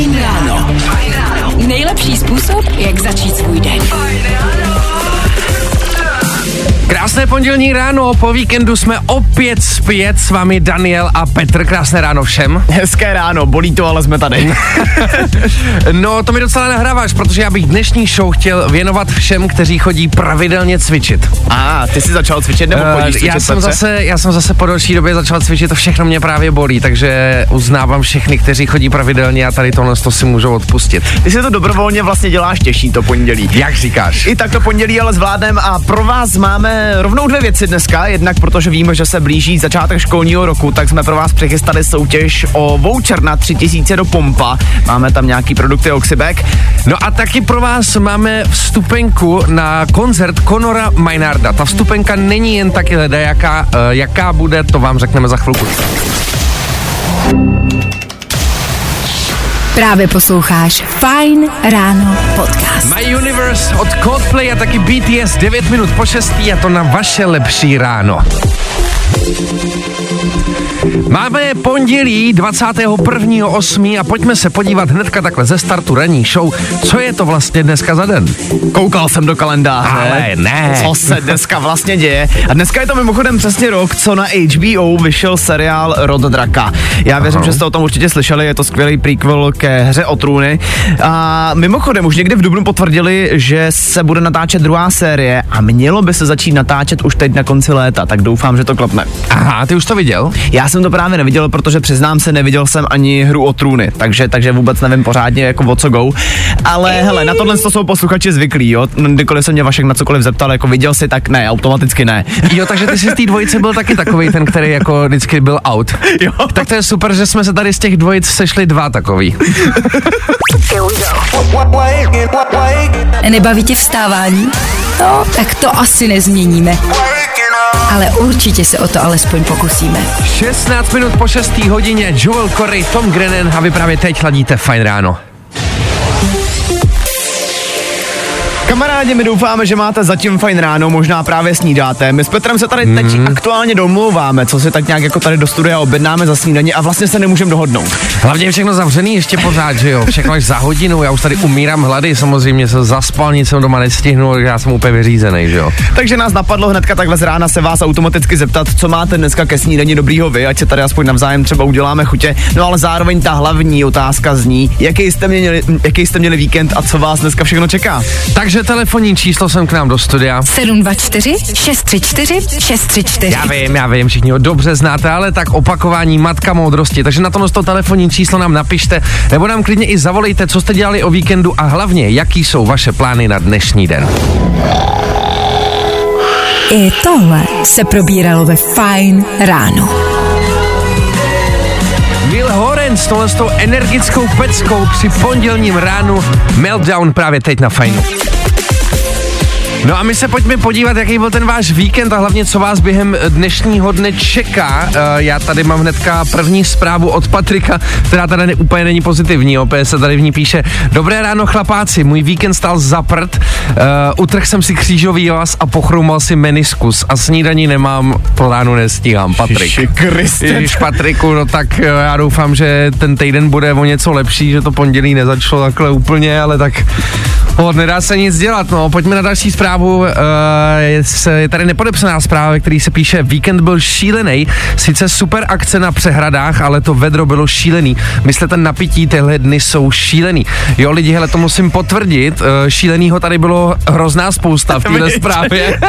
Fajn ráno. Nejlepší způsob, jak začít svůj den. Krásné pondělní ráno, po víkendu jsme opět zpět s vámi Daniel a Petr. Krásné ráno všem. Hezké ráno, bolí to, ale jsme tady. no, to mi docela nahráváš, protože já bych dnešní show chtěl věnovat všem, kteří chodí pravidelně cvičit. A, ty jsi začal cvičit nebo chodíš cvičit? Já, jsem Petře? zase, já jsem zase po delší době začal cvičit, to všechno mě právě bolí, takže uznávám všechny, kteří chodí pravidelně a tady tohle to si můžou odpustit. Ty si to dobrovolně vlastně děláš těžší to pondělí. Jak říkáš? I tak to pondělí ale zvládnem a pro vás máme rovnou dvě věci dneska, jednak protože víme, že se blíží začátek školního roku, tak jsme pro vás přichystali soutěž o voucher na 3000 do Pompa. Máme tam nějaký produkty Oxybek. No a taky pro vás máme vstupenku na koncert Conora Maynarda. Ta vstupenka není jen taky leda, jaká, uh, jaká bude, to vám řekneme za chvilku. Právě posloucháš Fajn ráno podcast. My Universe od Coldplay a taky BTS 9 minut po 6 a to na vaše lepší ráno. Máme pondělí 21.8. a pojďme se podívat hnedka takhle ze startu ranní show, co je to vlastně dneska za den. Koukal jsem do kalendáře. Ale ne. Co se dneska vlastně děje. A dneska je to mimochodem přesně rok, co na HBO vyšel seriál Rod Draka. Já věřím, Aha. že jste o tom určitě slyšeli, je to skvělý prequel ke hře o trůny. A mimochodem už někdy v Dubnu potvrdili, že se bude natáčet druhá série a mělo by se začít natáčet už teď na konci léta, tak doufám, že to klapne. Aha, ty už to viděl? Já jsem to právě neviděl, protože přiznám se, neviděl jsem ani hru o trůny, takže, takže vůbec nevím pořádně jako o co go. Ale hele, na tohle to jsou posluchači zvyklí, jo. Kdykoliv se mě Vašek na cokoliv zeptal, jako viděl si, tak ne, automaticky ne. Jo, takže ty jsi z té dvojice byl taky takový ten, který jako vždycky byl out. Jo. Tak to je super, že jsme se tady z těch dvojic sešli dva takový. Nebaví tě vstávání? No, tak to asi nezměníme. Ale určitě se o to alespoň pokusíme. 16 minut po 6. hodině Joel Corey, Tom Grennan a vy právě teď hladíte fajn ráno. Kamarádi, my doufáme, že máte zatím fajn ráno, možná právě snídáte. My s Petrem se tady teď Mhm. aktuálně domlouváme, co si tak nějak jako tady do studia objednáme za snídaní a vlastně se nemůžeme dohodnout. Hlavně je všechno zavřený ještě pořád, že jo? Všechno až za hodinu, já už tady umírám hlady, samozřejmě se zaspal, nic jsem doma nestihnu, já jsem úplně vyřízený, že jo? Takže nás napadlo hnedka takhle z rána se vás automaticky zeptat, co máte dneska ke snídani dobrýho vy, ať se tady aspoň navzájem třeba uděláme chutě. No ale zároveň ta hlavní otázka zní, jaký jste měli, jaký jste měli víkend a co vás dneska všechno čeká. Takže telefonní číslo jsem k nám do studia. 724 634 634. Já vím, já vím, všichni ho dobře znáte, ale tak opakování matka moudrosti. Takže na tohle to telefonní číslo nám napište, nebo nám klidně i zavolejte, co jste dělali o víkendu a hlavně, jaký jsou vaše plány na dnešní den. I tohle se probíralo ve Fajn ráno. Will Horan s tohle s tou energickou peckou při pondělním ránu Meltdown právě teď na fajnu. No a my se pojďme podívat, jaký byl ten váš víkend a hlavně, co vás během dnešního dne čeká. Uh, já tady mám hnedka první zprávu od Patrika, která tady ne, úplně není pozitivní. Opět se tady v ní píše, dobré ráno chlapáci, můj víkend stál za prd, uh, utrhl jsem si křížový vás a pochrumal si meniskus a snídaní nemám, plánu nestíhám, Patrik. Ježiš Patriku, no tak eh, já doufám, že ten týden bude o něco lepší, že to pondělí nezačalo takhle úplně, ale tak oh, nedá se nic dělat, no. Pojďme na další zprávu. Uh, je, se- je tady nepodepsaná zpráva, ve který se píše, víkend byl šílený, sice super akce na přehradách, ale to vedro bylo šílený. Myslíte, napití tyhle dny jsou šílený. Jo, lidi, hele, to musím potvrdit, uh, šílenýho tady bylo hrozná spousta v téhle zprávě.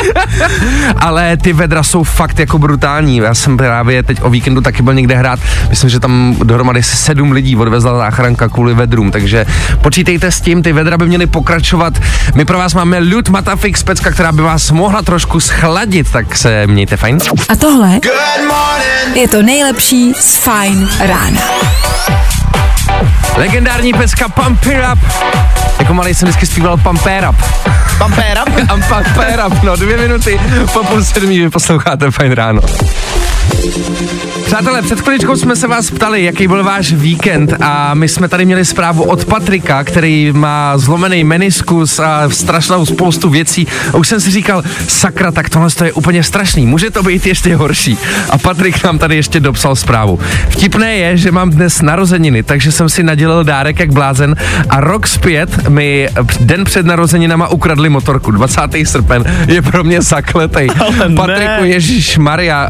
ale ty vedra jsou fakt jako brutální. Já jsem právě teď o víkendu taky byl někde hrát. Myslím, že tam dohromady se sedm lidí odvezla záchranka kvůli vedrům, takže počítejte s tím, ty vedra by měly pokračovat. My pro vás máme Lud Matafix pecka, která by vás mohla trošku schladit, tak se mějte fajn. A tohle je to nejlepší z Fajn rána. Legendární pecka Pump It Up. Jako malý jsem vždycky zpíval Pump It Up. Pampéra? A Pump It Up, no dvě minuty po půl sedmí vy posloucháte fajn ráno. Přátelé, před chviličkou jsme se vás ptali, jaký byl váš víkend a my jsme tady měli zprávu od Patrika, který má zlomený meniskus a strašnou spoustu věcí. A už jsem si říkal, sakra, tak tohle je úplně strašný, může to být ještě horší. A Patrik nám tady ještě dopsal zprávu. Vtipné je, že mám dnes narozeniny, takže jsem si nadělil dárek jak blázen a rok zpět mi den před narozeninama ukradli motorku. 20. srpen je pro mě zakletej. Patriku, Ježíš Maria,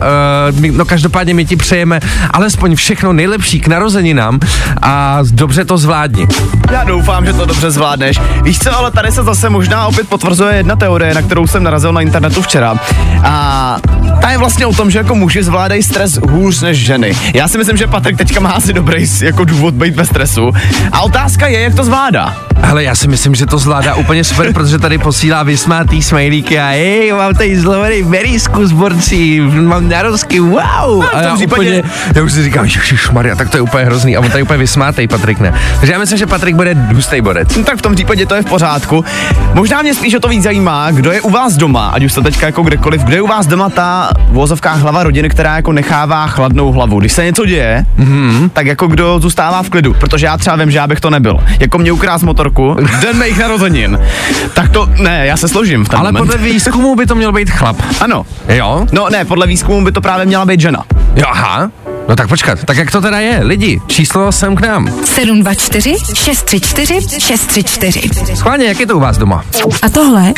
uh, no každopádně my ti přejeme alespoň všechno nejlepší k narozeninám a dobře to zvládni. Já doufám, že to dobře zvládneš. Víš co, ale tady se zase možná opět potvrzuje jedna teorie, na kterou jsem narazil na internetu včera. A ta je vlastně o tom, že jako muži zvládají stres hůř než ženy. Já si myslím, že Patrik teďka má asi dobrý jako důvod být ve stresu. A otázka je, jak to zvládá. Ale já si myslím, že to zvládá úplně super, protože tady posílá vysmátý smajlíky a hej, mám tady zlomený merisku z borcí, mám narozky, wow. A já, případě... úplně, já už si říkám, Maria, tak to je úplně hrozný. A on tady úplně vysmátej, Patrik ne. Takže já myslím, že Patrik bude hustý borec. No, tak v tom případě to je v pořádku. Možná mě spíš o to víc zajímá, kdo je u vás doma, ať už to teďka jako kdekoliv, kdo je u vás doma ta vozovká hlava rodiny, která jako nechává chladnou hlavu. Když se něco děje, mm-hmm. tak jako kdo zůstává v klidu, protože já třeba vím, že já bych to nebyl. Jako mě ukrást motorku, den mých narozenin. Tak to, ne, já se složím v ten Ale moment. podle výzkumu by to měl být chlap. Ano. Jo? No ne, podle výzkumu by to právě měla být žena. Jo, aha. No tak počkat, tak jak to teda je? Lidi, číslo sem k nám. 724 634 634. Schválně, jak je to u vás doma? A tohle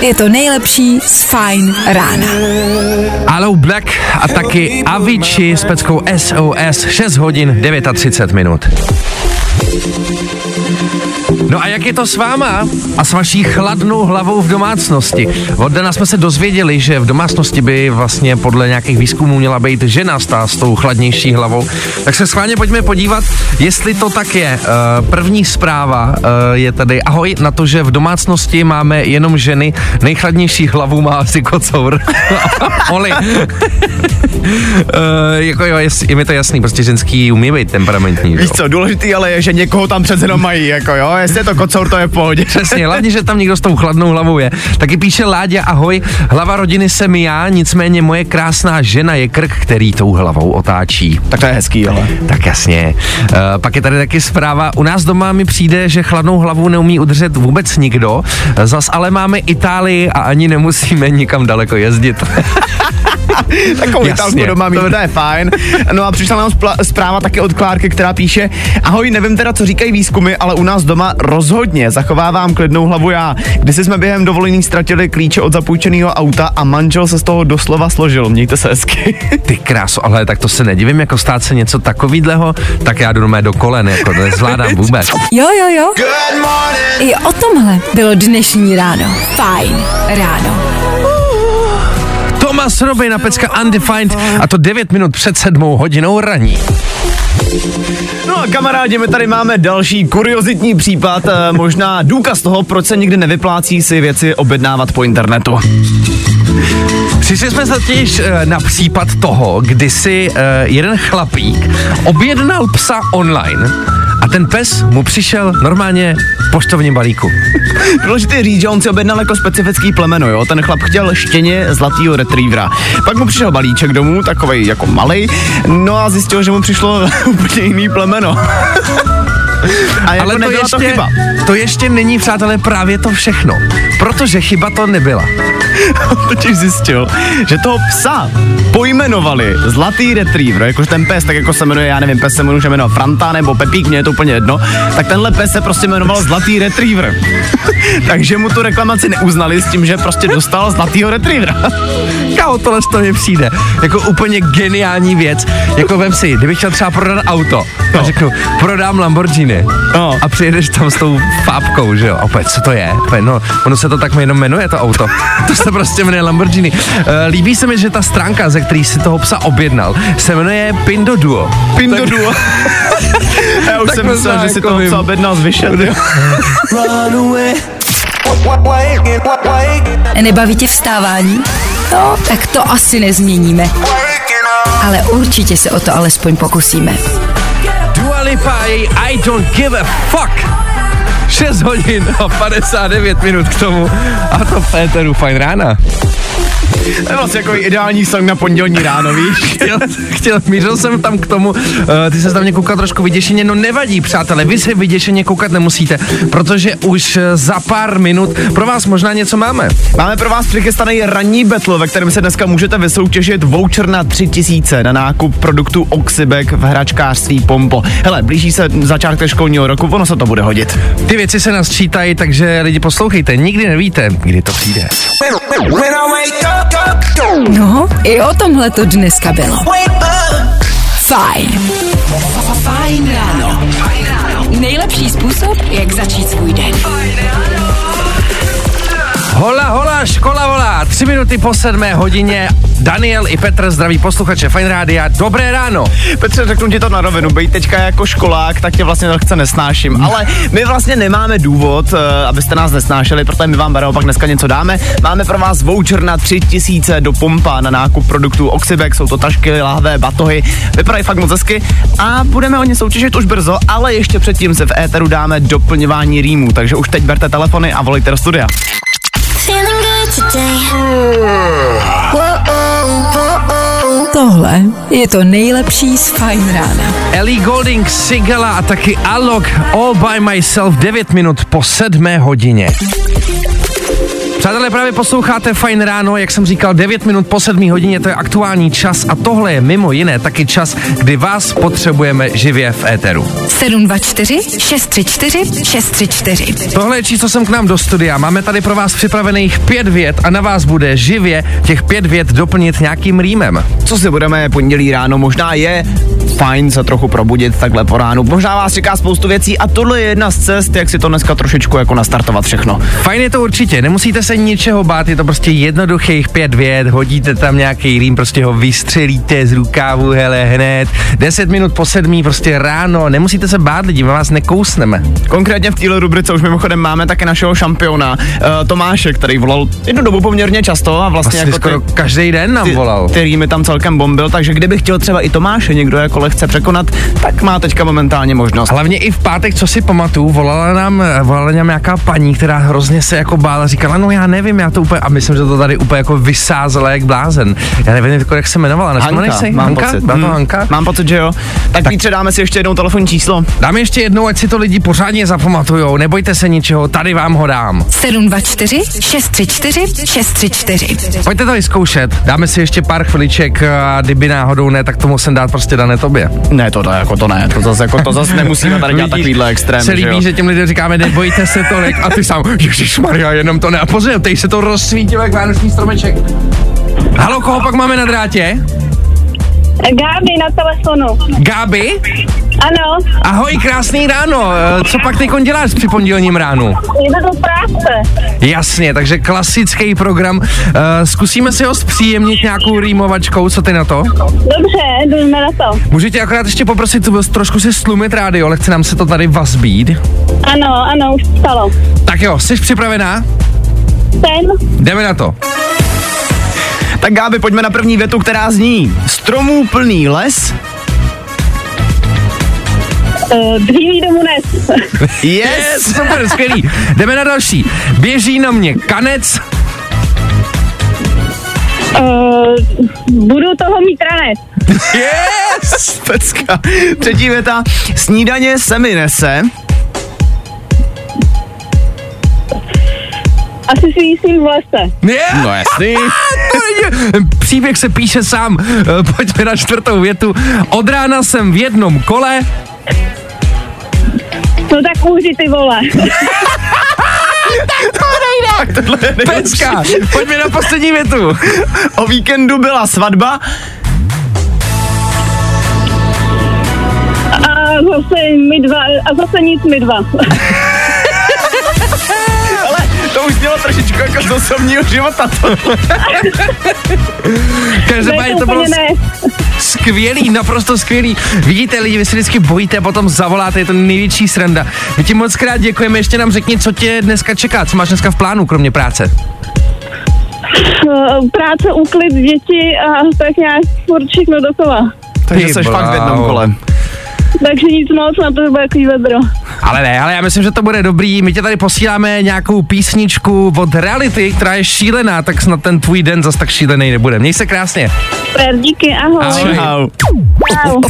je to nejlepší z Fine rána. Alou Black a taky Avicii s peckou SOS 6 hodin 39 minut. No a jak je to s váma a s vaší chladnou hlavou v domácnosti? Od Dana jsme se dozvěděli, že v domácnosti by vlastně podle nějakých výzkumů měla být žena stá s tou chladnější hlavou. Tak se schválně pojďme podívat, jestli to tak je. Uh, první zpráva uh, je tady, ahoj, na to, že v domácnosti máme jenom ženy, nejchladnější hlavu má asi kocour. Oli. uh, jako jo, je, je mi to jasný, prostě ženský umí být temperamentní. Víš co, důležitý ale je, že někoho tam přece jenom mají, jako jo, jestli je to kocour, to je v pohodě. Přesně, hlavně, že tam někdo s tou chladnou hlavou je. Taky píše Láďa, ahoj, hlava rodiny jsem já, nicméně moje krásná žena je krk, který tou hlavou otáčí. Tak to je hezký, ale. Tak jasně. Uh, pak je tady taky zpráva, u nás doma mi přijde, že chladnou hlavu neumí udržet vůbec nikdo, zas ale máme Itálii a ani nemusíme nikam daleko jezdit. Takovou italskou doma mít, to je fajn. No a přišla nám zpráva taky od Klárky, která píše, ahoj, nevím teda, co říkají výzkumy, ale u nás doma rozhodně zachovávám klidnou hlavu já. Když jsme během dovolení ztratili klíče od zapůjčeného auta a manžel se z toho doslova složil. Mějte se hezky. Ty kráso, ale tak to se nedivím, jako stát se něco takovýhleho, tak já jdu do kolen, jako to nezvládám vůbec. Jo, jo, jo. I o tomhle bylo dnešní ráno. Fajn ráno. Thomas Robin a pecka Undefined a to 9 minut před sedmou hodinou raní. No a kamarádi, my tady máme další kuriozitní případ, eh, možná důkaz toho, proč se nikdy nevyplácí si věci objednávat po internetu. Přišli jsme totiž eh, na případ toho, kdy si eh, jeden chlapík objednal psa online a ten pes mu přišel normálně v poštovním balíku. Důležité říct, že on si objednal jako specifický plemeno, jo. Ten chlap chtěl štěně zlatýho retrievera. Pak mu přišel balíček domů, takový jako malý, no a zjistil, že mu přišlo úplně jiný plemeno. A jako Ale to ještě, to chyba. To ještě není, přátelé, právě to všechno. Protože chyba to nebyla. Totiž zjistil, že toho psa pojmenovali Zlatý Retriever, jakože ten pes, tak jako se jmenuje, já nevím, pes se může jmenovat Franta nebo Pepík, mě je to úplně jedno, tak tenhle pes se prostě jmenoval Zlatý Retriever. Takže mu tu reklamaci neuznali s tím, že prostě dostal Zlatýho Retrievera. Kámo, tohle to mi přijde jako úplně geniální věc. Jako vem si, kdybych chtěl třeba prodat auto no. a řeknu, prodám Lamborghini no. a přijedeš tam s tou fábkou, že jo, a opět, co to je? No, ono se to tak jenom jmenuje, to auto. To se prostě jmenuje Lamborghini. Uh, líbí se mi, že ta stránka, ze který si toho psa objednal, se jmenuje Pindoduo. Pindoduo. Já už jsem myslel, že si toho psa objednal z Nebaví tě vstávání? No, tak to asi nezměníme. Ale určitě se o to alespoň pokusíme. Dua Lipa, I don't give a fuck. 6 hodin a 59 minut k tomu. A to v Féteru fajn rána. To je vlastně jako ideální song na pondělní ráno, víš? chtěl, chtěl, mířil jsem tam k tomu, uh, ty se tam mě koukat trošku vyděšeně, no nevadí, přátelé, vy se vyděšeně koukat nemusíte, protože už za pár minut pro vás možná něco máme. Máme pro vás přichystaný ranní battle, ve kterém se dneska můžete vysoutěžit voucher na 3000 na nákup produktů Oxybek v hračkářství Pompo. Hele, blíží se začátek školního roku, ono se to bude hodit. Ty věci se nás čítají, takže lidi poslouchejte, nikdy nevíte, kdy to přijde. No, i o tomhle to dneska bylo. Fajn. Fajn ráno. Nejlepší způsob, jak začít svůj den. Hola, hola, škola volá. Tři minuty po sedmé hodině. Daniel i Petr zdraví posluchače Fine Rádia. Dobré ráno. Petře, řeknu ti to na rovinu, bejt teďka jako školák, tak tě vlastně lehce nesnáším. Ale my vlastně nemáme důvod, uh, abyste nás nesnášeli, protože my vám naopak dneska něco dáme. Máme pro vás voucher na 3000 do pompa na nákup produktů Oxybek, jsou to tašky, lahve, batohy, vypadají fakt moc hezky a budeme o ně soutěžit už brzo, ale ještě předtím se v éteru dáme doplňování rýmů, takže už teď berte telefony a volejte do studia. Tohle je to nejlepší z Fajn rána. Ellie Golding, Sigala a taky Alok All by Myself 9 minut po sedmé hodině. Přátelé, právě posloucháte Fajn ráno, jak jsem říkal, 9 minut po 7 hodině, to je aktuální čas a tohle je mimo jiné taky čas, kdy vás potřebujeme živě v éteru. 724 634 634. Tohle je číslo jsem k nám do studia. Máme tady pro vás připravených pět vět a na vás bude živě těch pět vět doplnit nějakým rýmem. Co si budeme pondělí ráno, možná je fajn se trochu probudit takhle po ránu. Možná vás čeká spoustu věcí a tohle je jedna z cest, jak si to dneska trošičku jako nastartovat všechno. Fajn je to určitě, nemusíte se ničeho bát, je to prostě jednoduchých pět vět, hodíte tam nějaký rým, prostě ho vystřelíte z rukávu, hele, hned. 10 minut po sedmí, prostě ráno, nemusíte se bát lidi, my vás nekousneme. Konkrétně v téhle rubrice už mimochodem máme také našeho šampiona uh, Tomáše, který volal jednu dobu poměrně často a vlastně, Vlastně jako skoro ty, každý den nám volal. který mi tam celkem bombil, takže kdyby chtěl třeba i Tomáše někdo jako lehce překonat, tak má teďka momentálně možnost. Hlavně i v pátek, co si pamatuju, volala nám, volala nám nějaká paní, která hrozně se jako bála, říkala, no já nevím, já to úplně, a myslím, že to tady úplně jako vysázela jak blázen. Já nevím, jako, jak se jmenovala, nevzpomeneš si? mám Hanka? pocit. Byla to Hmm, Hanka? Mám pocit, že jo. Tak, tak. Vítře, dáme si ještě jednou telefonní číslo. Dáme ještě jednou, ať si to lidi pořádně zapamatujou, nebojte se ničeho, tady vám ho dám. 724 634 634. Pojďte to vyzkoušet, dáme si ještě pár chviliček a kdyby náhodou ne, tak to musím dát prostě dané tobě. Ne, to, to jako to ne, to zase, jako, to zase nemusíme tady dělat takovýhle extrém, se že líbí, jo. že těm lidem říkáme, nebojte se tolik a ty sám, Ježíš Maria, jenom to ne. A pozor, teď se to rozsvítil jak vánoční stromeček. Halo, koho pak máme na drátě? Gáby na telefonu. Gáby? Ano, Ahoj, krásný ráno. Eh, Co pak teď děláš při pondělním ránu? jdu do práce. Jasně, takže klasický program. Uh, zkusíme si ho zpříjemnit nějakou rýmovačkou, co ty na to? Dobře, jdeme na to. Můžu tě akorát ještě poprosit trošku si slumit rádio, ale chce nám se to tady vazbít. Ano, ano, už stalo. Tak jo, jsi připravená? Ten, Jdeme na to. Tak Gáby, pojďme na první větu, která zní. Stromů plný les. uh, dříví domů nes. Yes! Super, skvělý. Jdeme na další. Běží na mě kanec. Uh, budu toho mít ranec. Yes! Pecka. Třetí věta. Snídaně se mi nese. Asi si jistím v lese. Yeah. No jasný. To není- Příběh se píše sám. Eh, Pojďme na čtvrtou větu. Od rána jsem v jednom kole. No tak úži ty vole. Tohle je nejlepší. Pecka. Pojďme na poslední větu. O víkendu byla svatba. A zase my dva, a zase nic my dva. trošičku jako z osobního života. To. Každopádně to bylo skvělý, naprosto skvělý. Vidíte lidi, vy se vždycky bojíte, potom zavoláte, je to největší sranda. My ti moc krát děkujeme, ještě nám řekni, co tě dneska čeká, co máš dneska v plánu, kromě práce. Uh, práce, úklid, děti a tak nějak furt všechno dokola. Takže jsi fakt v jednom kole. Takže nic moc, na to bude takový vedro. Ale ne, ale já myslím, že to bude dobrý. My tě tady posíláme nějakou písničku od reality, která je šílená, tak snad ten tvůj den zas tak šílený nebude. Měj se krásně. Super, díky, ahoj. Ahoj. Čau. Čau.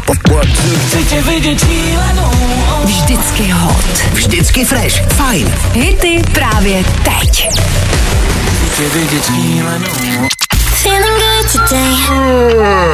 Vždycky hot. Vždycky fresh. Fajn. Hity právě teď. Feeling good today.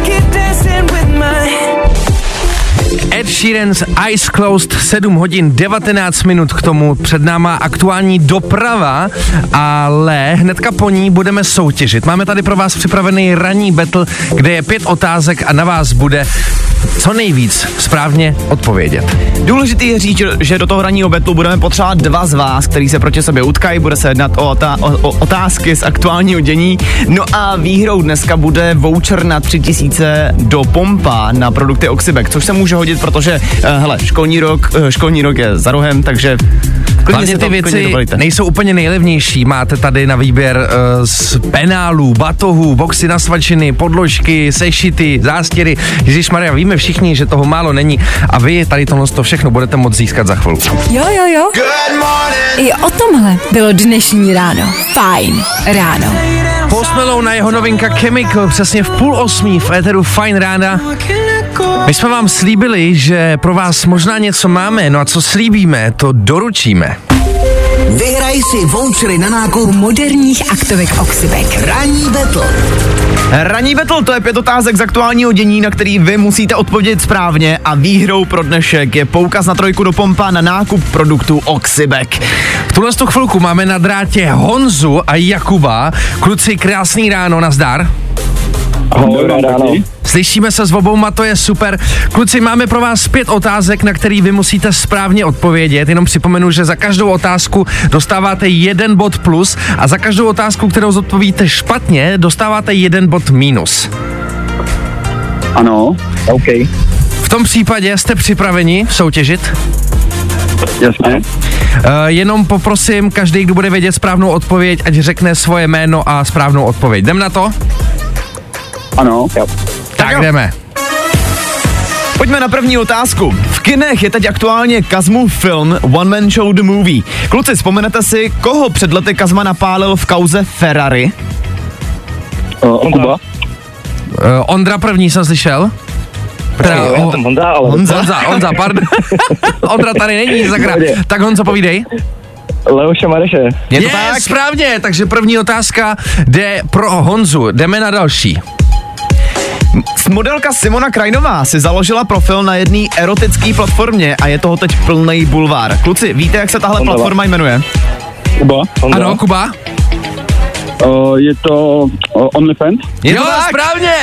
Ed Sheeran's Eyes Closed, 7 hodin 19 minut k tomu, před náma aktuální doprava, ale hnedka po ní budeme soutěžit. Máme tady pro vás připravený ranní battle, kde je pět otázek a na vás bude co nejvíc správně odpovědět. Důležitý je říct, že do toho ranního betlu budeme potřebovat dva z vás, který se proti sobě utkají, bude se jednat o, otá- o, o otázky z aktuálního dění. No a výhrou dneska bude voucher na 3000 do pompa na produkty Oxybek, což se může hodit, protože, uh, hele, školní rok, uh, školní rok je za rohem, takže klidně Hlavně ty věci nejsou úplně nejlevnější. Máte tady na výběr uh, z penálů, batohů, boxy na svačiny, podložky, sešity, zástěry. Ježíš Maria, víme všichni, že toho málo není a vy tady tohle to všechno budete moct získat za chvilku. Jo, jo, jo. I o tomhle bylo dnešní ráno. Fajn ráno. Post Malone na jeho novinka Chemical přesně v půl osmí v éteru Fine rána. My jsme vám slíbili, že pro vás možná něco máme, no a co slíbíme, to doručíme. Vyhraj si vouchery na nákup Moderních aktovek Oxybek. Ranní battle. Ranní battle to je pět otázek z aktuálního dění, na který vy musíte odpovědět správně a výhrou pro dnešek je poukaz na trojku do pompa na nákup produktů Oxybek. V tuhle tu chvilku máme na drátě Honzu a Jakuba. Kluci, krásný ráno, nazdar. Dobré ráno. Slyšíme se s obouma, to je super. Kluci, máme pro vás pět otázek, na který vy musíte správně odpovědět. Jenom připomenu, že za každou otázku dostáváte jeden bod plus a za každou otázku, kterou zodpovíte špatně, dostáváte jeden bod minus. Ano, OK, V tom případě jste připraveni soutěžit? jasně. Uh, jenom poprosím každý, kdo bude vědět správnou odpověď, ať řekne svoje jméno a správnou odpověď. Jdem na to? Ano, jo. Tak jo. jdeme. Pojďme na první otázku. V kinech je teď aktuálně Kazmův film One Man Show The Movie. Kluci, vzpomenete si, koho před lety Kazma napálil v kauze Ferrari? Uh, Kuba? Uh, Ondra první jsem slyšel. Teda, Jo, já o- jsem Honza, ale Honza. Honza, Honza, pardon. Ondra tady není, sakra. Pohodě. Tak Honzo, povídej. Leoše Mareše. Je to Je, tak? správně, takže první otázka jde pro Honzu. Jdeme na další. Modelka Simona Krajnová si založila profil na jedné erotické platformě a je toho teď plný bulvár. Kluci, víte, jak se tahle platforma jmenuje? Kuba? Ano, Kuba? Uh, je to uh, OnlyFans? Je jo, to tak? správně.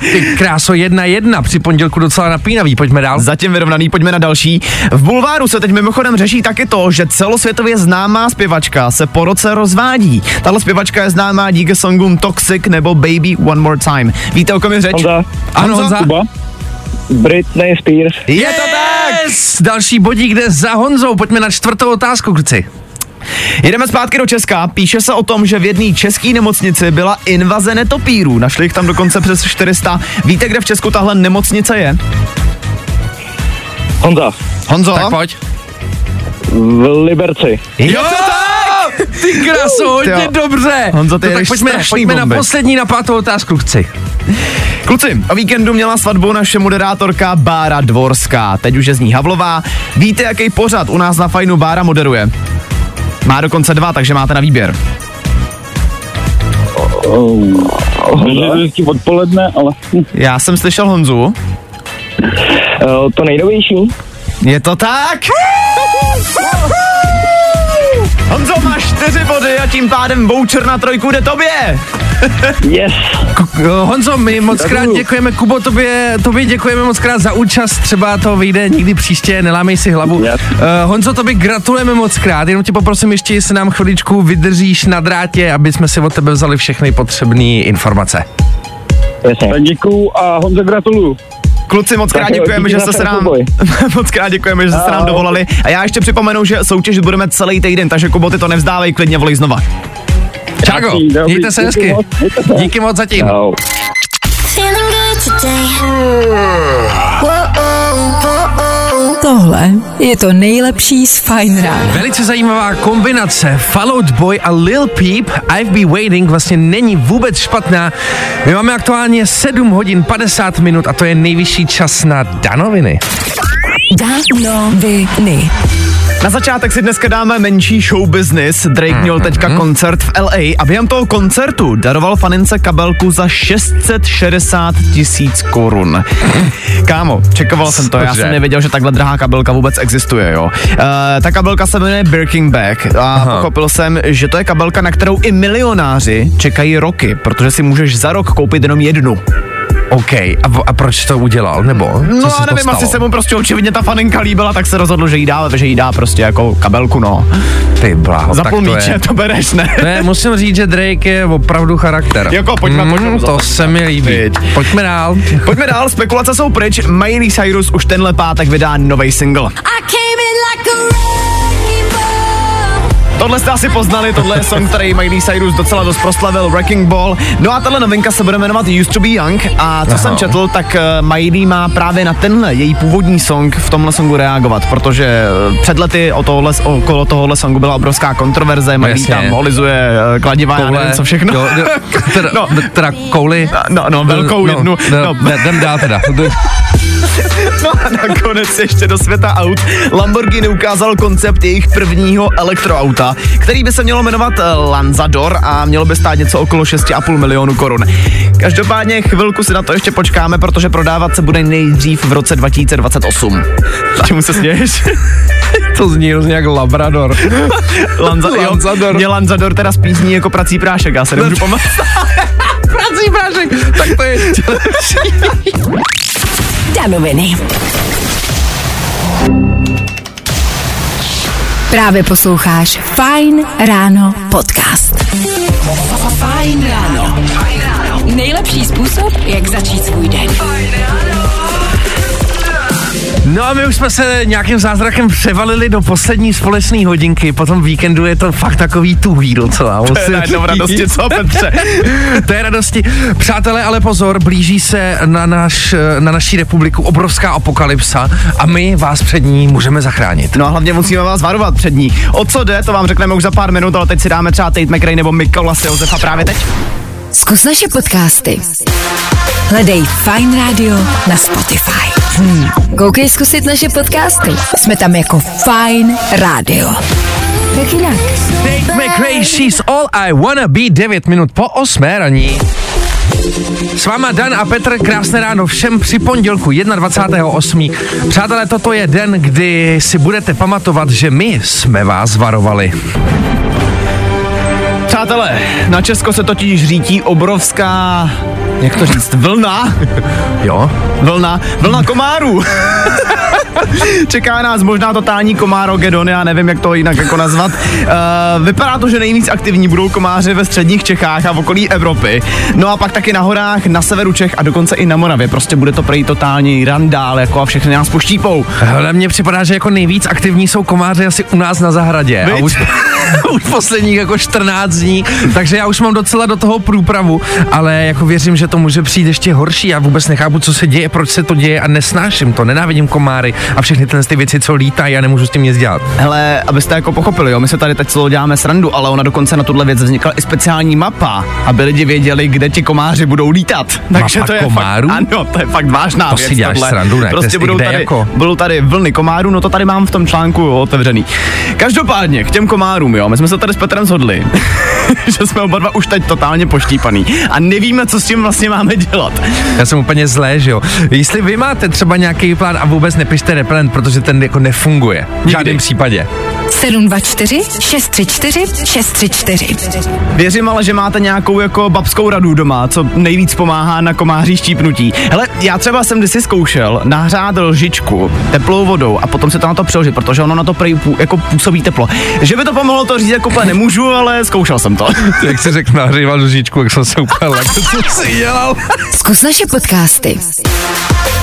Ty kráso, jedna jedna, při pondělku docela napínavý, pojďme dál. Zatím vyrovnaný, pojďme na další. V Bulváru se teď mimochodem řeší taky to, že celosvětově známá zpěvačka se po roce rozvádí. Tahle zpěvačka je známá díky songům Toxic nebo Baby One More Time. Víte, o kom je řeč? Honza? Ano, Honza. Kuba? Britney Spears. Je to tak! Yes! Další bodík jde za Honzou, pojďme na čtvrtou otázku, kluci. Jedeme zpátky do Česka. Píše se o tom, že v jedné české nemocnici byla invaze netopírů. Našli jich tam dokonce přes 400. Víte, kde v Česku tahle nemocnice je? Honza? Honzo? Tak pojď. V Liberci. Je Jo! to tak! Ty kraso, hodně Jo. dobře. Honzo, ty no, tak pojďme, pojďme na poslední, na pátou otázku, chci. Kluci, o víkendu měla svatbu naše moderátorka Bára Dvorská. Teď už je z ní Havlová. Víte, jaký pořad u nás na Fajnu Bára moderuje? Má dokonce dva, takže máte na výběr. Uh? Vždycky odpoledne, ale... Uh, Já jsem slyšel Honzu. to nejnovější? Je to tak? Honzo, máš čtyři body a tím pádem voucher na trojku jde tobě. Yes. Honzo, my moc krát děkujeme, Kubo, tobě, tobě děkujeme moc krát za účast, třeba to vyjde někdy příště, nelámej si hlavu. Yes. Uh, Honzo, tobě gratulujeme moc krát, jenom tě poprosím ještě, jestli nám chviličku vydržíš na drátě, aby jsme si od tebe vzali všechny potřebné informace. Jasně. Tak děkuju a Honza gratuluju. Kluci, moc krát děkujeme, že jste se nám, moc krát děkujeme, že jste se nám dovolali. A já ještě připomenu, že soutěž budeme celý týden, takže Kubo, ty to nevzdávej, klidně volej znova. Čago, Dobrý, mějte se díky hezky. Díky moc zatím. Čau. Tohle je to nejlepší z Fine Rána. Velice zajímavá kombinace Fall Out Boy a Lil Peep I've Been Waiting vlastně není vůbec špatná. My máme aktuálně 7 hodin 50 minut a to je nejvyšší čas na danoviny. Danoviny. Na začátek si dneska dáme menší show business. Drake měl teďka koncert v LA a během toho koncertu daroval fanince kabelku za 660 tisíc korun. Kámo, čekoval jsem to, já jsem nevěděl, že takhle drahá kabelka vůbec existuje, jo. Uh, ta kabelka se jmenuje Birkin Bag a Aha. pochopil jsem, že to je kabelka, na kterou i milionáři čekají roky, protože si můžeš za rok koupit jenom jednu. OK, a, a proč to udělal, nebo? Co No se a to nevím, asi se mu prostě očividně ta faninka líbila, tak se rozhodl, že jí dá, že jí dá prostě jako kabelku, no. Ty bláho, Za tak půl to míče je. to bereš, ne? Ne, musím říct, že Drake je opravdu charakter. Jako, pojďme, pojďme, Mm, to se mi líbí. Viď. Pojďme dál. Pojďme dál, spekulace jsou pryč. Miley Cyrus už tenhle pátek vydá nový single. I came in like a. Tohle jste asi poznali, tohle je song, který Miley Cyrus docela dost proslavil, Wrecking Ball. No a tahle novinka se bude jmenovat Used to be Young a co Aha. jsem četl, tak eh, Miley má právě na tenhle její původní song v tomhle songu reagovat, protože eh, před lety o tohle, okolo tohohle songu byla obrovská kontroverze, Miley jasně. tam holizuje eh, kladiva, já nevím co všechno. Jo, jo, teda, No. no. teda kouli. No, no, velkou no, jednu. No, No. no. Jdem dál teda. No a nakonec ještě do světa aut Lamborghini ukázal koncept jejich prvního elektroauta, který by se mělo jmenovat eh, Lanzador a mělo by stát něco okolo 6,5 milionů korun. Každopádně chvilku si na to ještě počkáme, protože prodávat se bude nejdřív v roce 2028. Čemu se směješ? To zní hrozně jak Labrador. Lanza, jo, Lanzador. Mě Lanzador teda spízní jako prací prášek, já se nemůžu pamatovat. Prací prášek, tak to je Danoviny. Právě posloucháš Fine Ráno podcast. Fine Ráno. Nejlepší způsob, jak začít svůj den. No a my už jsme se nějakým zázrakem převalili do poslední společné hodinky. Po tom víkendu je to fakt takový tuhý docela. To je najednou radosti, co Petře? to je radosti. Přátelé, ale pozor, blíží se na, naš, na naší republiku obrovská apokalypsa a my vás před ní můžeme zachránit. No a hlavně musíme vás varovat před ní. O co jde, to vám řekneme už za pár minut, ale teď si dáme třeba Tate McRae nebo Mikolas Josefa právě teď. Zkus naše podcasty. Hledej Fine Radio na Spotify. Hmm. Koukej zkusit naše podcasty. Jsme tam jako Fine Radio. Jak jinak? Tate McRae, she's all I wanna be, 9 minut po 8 raní. S váma Dan a Petr, krásné ráno všem při pondělku 21.8. Přátelé, toto je den, kdy si budete pamatovat, že my jsme vás varovali. Přátelé, na Česko se totiž řítí obrovská, jak to říct, vlna, Jo? vlna, vlna komárů. Čeká nás možná totální komárogedon, já nevím, jak to jinak jako nazvat. Uh, vypadá to, že nejvíc aktivní budou komáři ve středních Čechách a v okolí Evropy. No a pak taky na horách, na severu Čech a dokonce i na Moravě. Prostě bude to prej totální randál, jako a všechny nás poštípou. Hele, mně připadá, že jako nejvíc aktivní jsou komáři asi u nás na zahradě. A Viď? už, už posledních jako 14 dní, takže já už mám docela do toho průpravu, ale jako věřím, že to může přijít ještě horší. Já vůbec nechápu, co se děje, proč se to děje a nesnáším to. Nenávidím komáry a všechny tyhle ty věci, co lítají a nemůžu s tím nic dělat. Hele, abyste jako pochopili, jo, my se tady teď celou děláme srandu, ale ona dokonce na tuhle věc vznikla i speciální mapa, aby lidi věděli, kde ti komáři budou lítat. Takže Mapa to je komárů? Fakt, ano, to je fakt vážná To věc. si děláš tohle. srandu, ne? To Prostě je budou kde tady, jako? budou tady vlny komárů, no to tady mám v tom článku otevřený. Každopádně, k těm komárům, jo, my jsme se tady s Petrem shodli, že jsme oba dva už teď totálně poštípaný a nevíme, co s tím vlastně máme dělat. Já jsem úplně zlé, že jo. Jestli vy máte třeba nějaký plán a vůbec nepište repelent, protože ten jako nefunguje. V žádném případě. 724 634 634. Věřím ale, že máte nějakou jako babskou radu doma, co nejvíc pomáhá na komáří štípnutí. Hele, já třeba jsem kdysi zkoušel nahřát lžičku teplou vodou a potom se to na to přeložit, protože ono na to prej, pů- jako působí teplo. Že by to pomohlo to říct jako úplně nemůžu, ale zkoušel jsem to. Jak se řekl nahřívat lžičku, jak jsem se úplně lekl, co jsi dělal. Zkus naše podcasty.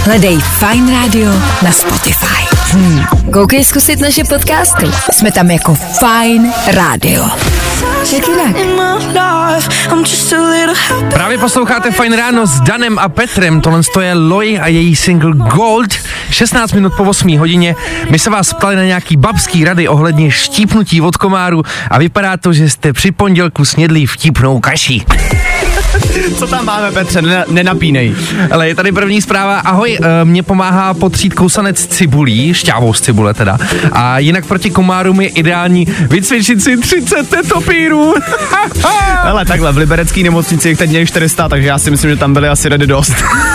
Hledej Fine Radio na Spotify. Hmm. Koukej zkusit naše podcasty. Jsme tam jako. Jak jinak? Právě posloucháte Fine Ráno s Danem a Petrem, tohle je Loj a její single Gold, 16 minut po 8 hodině. My se vás ptali na nějaký babský rady ohledně štípnutí od komáru a vypadá to, že jste při pondělku snědli vtipnou kaši. Co tam máme, Petře? Nena- nenapínej. Ale je tady první zpráva. Ahoj, eh, mě pomáhá potřít kousanec cibulí, šťávou z cibule teda. A jinak proti komárům je ideální vycvičit si 30 netopírů. Ale takhle, v liberecký nemocnici jich teď měli 400, takže já si myslím, že tam byly asi rady dost.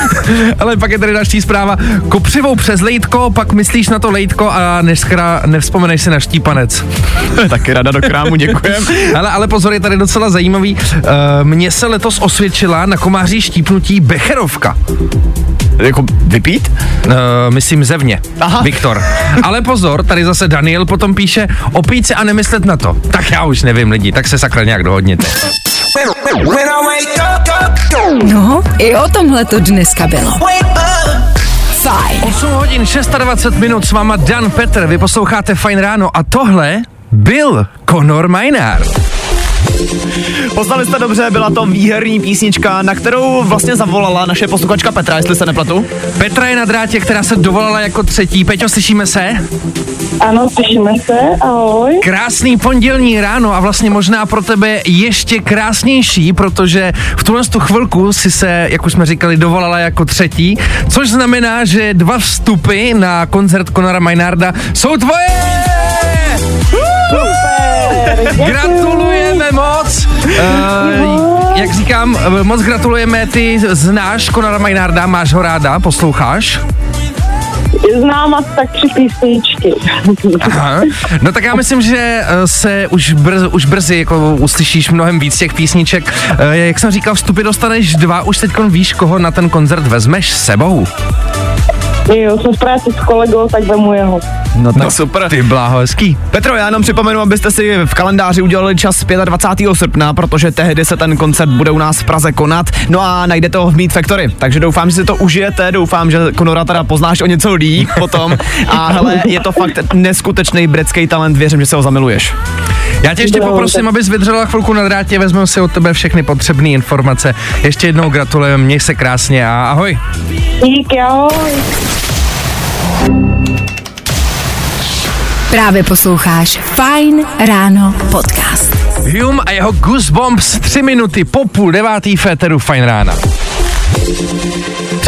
Ale pak je tady další zpráva. Kopřivou přes lejtko, pak myslíš na to lejtko a neschra, nevzpomeneš si na štípanec. Taky rada do krámu, děkujem. Ale, ale pozor, je tady docela zajímavý. Uh, mně se letos osvědčila na komáří štípnutí becherovka. jako vypít? Uh, myslím zevně. Aha. Viktor. Ale pozor, tady zase Daniel potom píše opít se a nemyslet na to. Tak já už nevím lidi, tak se sakra nějak dohodněte. No, i o tomhle to dneska bylo. Fajn. 8 hodin 26 minut s váma Dan Petr, vy posloucháte Fajn ráno a tohle byl Conor Maynard. Poznali jste dobře, byla to výherní písnička, na kterou vlastně zavolala naše posluchačka Petra, jestli se nepletu. Petra je na drátě, která se dovolala jako třetí. Peťo, slyšíme se? Ano, slyšíme se, ahoj. Krásný pondělní ráno a vlastně možná pro tebe ještě krásnější, protože v tuhle tu chvilku si se, jak už jsme říkali, dovolala jako třetí, což znamená, že dva vstupy na koncert Conora Maynarda jsou tvoje! Gratulujeme moc! Uh, jak říkám, eh, moc gratulujeme, ty znáš Conora Maynarda, máš ho ráda, posloucháš? Znám asi tak tři písničky. Aha. No tak já myslím, že eh, se už, brz, už brzy jako uslyšíš mnohem víc těch písniček. Jak jsem říkal, vstupy dostaneš dva, už teď víš, koho na ten koncert vezmeš sebou. Jo, jsem v práci s kolegou, tak vemu jeho. No tak no, super. Ty bláho, hezký. Petro, já jenom připomenu, abyste si v kalendáři udělali čas 25. srpna, protože tehdy se ten koncert bude u nás v Praze konat. No a najdete ho v Meat Factory. Takže doufám, že si to užijete, doufám, že Konora teda poznáš o něco líp potom. A hele, je to fakt neskutečný britský talent, věřím, že se ho zamiluješ. Já tě ještě poprosím, abys vydržela chvilku na drátě, vezmeme si od tebe všechny potřebné informace. Ještě jednou gratulujeme, měj se krásně a ahoj. Díky, ahoj. Právě posloucháš Fine Ráno podcast. Hume a jeho Goosebumps 3 minuty po půl devátý féteru Fajn rána.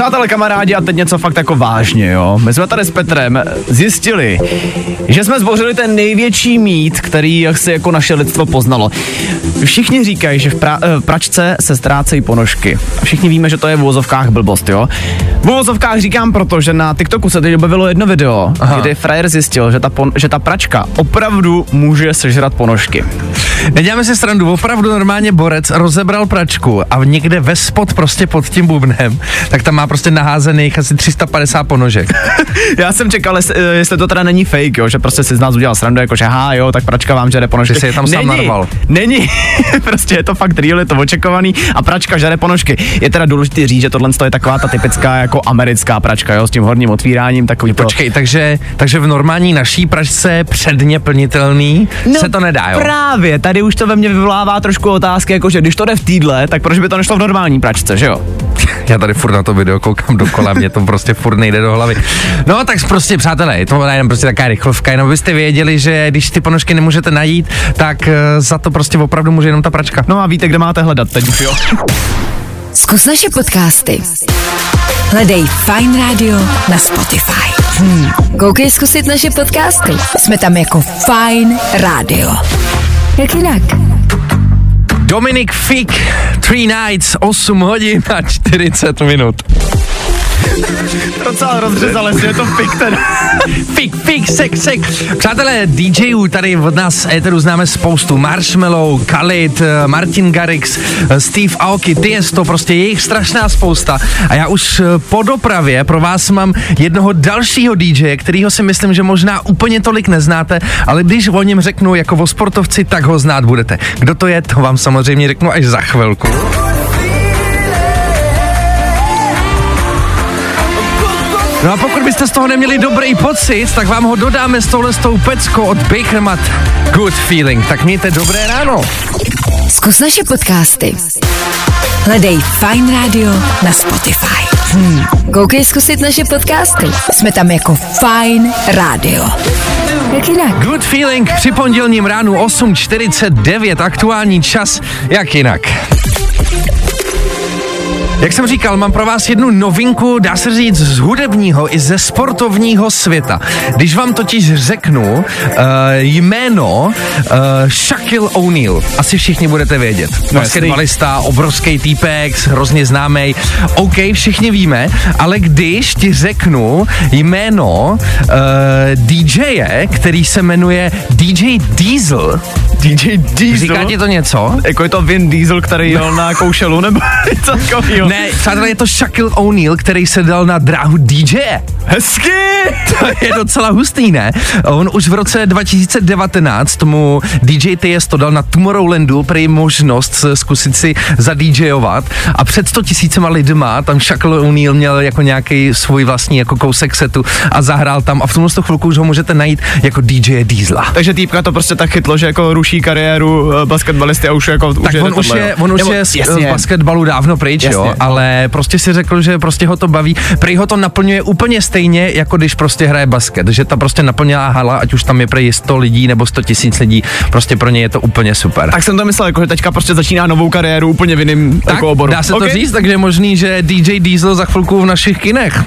Přátelé, kamarádi, a teď něco fakt jako vážně, jo. My jsme tady s Petrem zjistili, že jsme zbořili ten největší mít, který si jako naše lidstvo poznalo. Všichni říkají, že v, pra, eh, pračce se ztrácejí ponožky. A všichni víme, že to je v uvozovkách blbost, jo. V uvozovkách říkám proto, že na TikToku se teď objevilo jedno video, Aha. kdy frajer zjistil, že ta, pon, že ta pračka opravdu může sežrat ponožky. Neděláme si srandu, opravdu normálně borec rozebral pračku a někde ve spod prostě pod tím bubnem, tak tam má prostě naházených asi 350 ponožek. Já jsem čekal, jestli, eh, jestli to teda není fake, jo, že prostě si z nás udělal srandu, jako že ha, jo, tak pračka vám žere ponožky. Že si je tam sám není, narval. Není, prostě je to fakt real, je to očekovaný a pračka žere ponožky. Je teda důležité říct, že tohle je taková ta typická jako americká pračka, jo, s tím horním otvíráním, takový to. Počkej, takže, takže v normální naší pračce předně plnitelný no, se to nedá, jo? Právě, tady už to ve mně vyvolává trošku otázky, jako že když to jde v týdle, tak proč by to nešlo v normální pračce, že jo? Já tady furt na to video koukám dokola, mě to prostě furt nejde do hlavy. No tak prostě přátelé, je to jenom prostě taková rychlovka, jenom byste věděli, že když ty ponožky nemůžete najít, tak eh, za to prostě opravdu může jenom ta pračka. No a víte, kde máte hledat teď, jo? Zkus naše podcasty. Hledej Fine Radio na Spotify. Hmm. Koukej zkusit naše podcasty. Jsme tam jako Fine Radio. Jak jinak? Dominik Fik, Three Nights, 8 hodin a 40 minut. Docela rozřezal, jestli je to fik ten. Fik, fik, sek, sek. Přátelé, DJů tady od nás Eteru známe spoustu. Marshmallow, Khalid, eh, Martin Garrix, eh, Steve Aoki, prostě je jich strašná spousta. A já už eh, po dopravě pro vás mám jednoho dalšího DJ, kterýho si myslím, že možná úplně tolik neznáte, ale když o něm řeknu jako o sportovci, tak ho znát budete. Kdo to je, to vám samozřejmě řeknu až za chvilku. No a pokud byste z toho neměli dobrý pocit, tak vám ho dodáme s touhle s tou peckou od Bakermat Good Feeling. Tak mějte dobré ráno. Zkus naše podcasty. Hledej Fine Radio na Spotify. Hmm. Koukej zkusit naše podcasty. Jsme tam jako Fine Radio. Jak jinak? Good Feeling při pondělním ránu 8.49, aktuální čas, jak jinak. Jak jsem říkal, mám pro vás jednu novinku, dá se říct, z hudebního i ze sportovního světa. Když vám totiž řeknu uh, jméno uh, Shaquille O'Neal, asi všichni budete vědět. No, Basketbalista, obrovský týpek, hrozně známý. OK, všichni víme, ale když ti řeknu jméno uh, DJe, který se jmenuje DJ Diesel, DJ Diesel. říká ti to něco? Jako je to Vin Diesel, který jel na koušelu, nebo něco takového. Ne, přátelé, je to Shaquille O'Neal, který se dal na dráhu DJ. Hezky! To je docela hustý, ne? On už v roce 2019 tomu DJ Tiesto dal na Tomorrowlandu prý možnost zkusit si zadjovat a před 100 tisícema lidma tam Shaquille O'Neal měl jako nějaký svůj vlastní jako kousek setu a zahrál tam a v tomhle chvilku už ho můžete najít jako DJ Diesla. Takže týpka to prostě tak chytlo, že jako ruší kariéru eh, basketbalisty a už jako Tak už on už, tohle, je, on už Nebo- je z jasně. z basketbalu dávno pryč, Jasně. jo, ale prostě si řekl, že prostě ho to baví. Prý ho to naplňuje úplně stejně, jako když prostě hraje basket, že ta prostě naplněná hala, ať už tam je prý 100 lidí nebo 100 tisíc lidí, prostě pro ně je to úplně super. Tak jsem to myslel, jako, že teďka prostě začíná novou kariéru úplně v jiném tak, jako oboru. dá se Ok. to říct, takže je možný, že DJ Diesel za chvilku v našich kinech.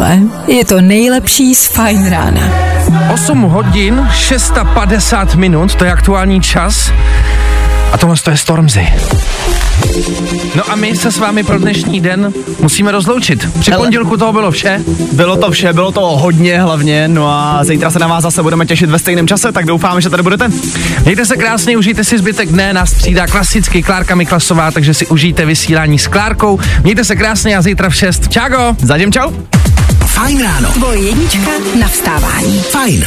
Tohle je to nejlepší z Fine rána. 8 hodin, 650 minut, to je aktuální čas. A tohle to je Stormzy. No a my se s vámi pro dnešní den musíme rozloučit. Při Hele. pondělku toho bylo vše. Bylo to vše, bylo to hodně hlavně, no a zítra se na vás zase budeme těšit ve stejném čase, tak doufáme, že tady budete. Mějte se krásně, užijte si zbytek dne, nás střídá klasicky Klárka Miklasová, takže si užijte vysílání s Klárkou. Mějte se krásně a zítra v 6. Čago! Zatím čau. Fajn ráno. Tvoje jednička na vstávání. Fajn.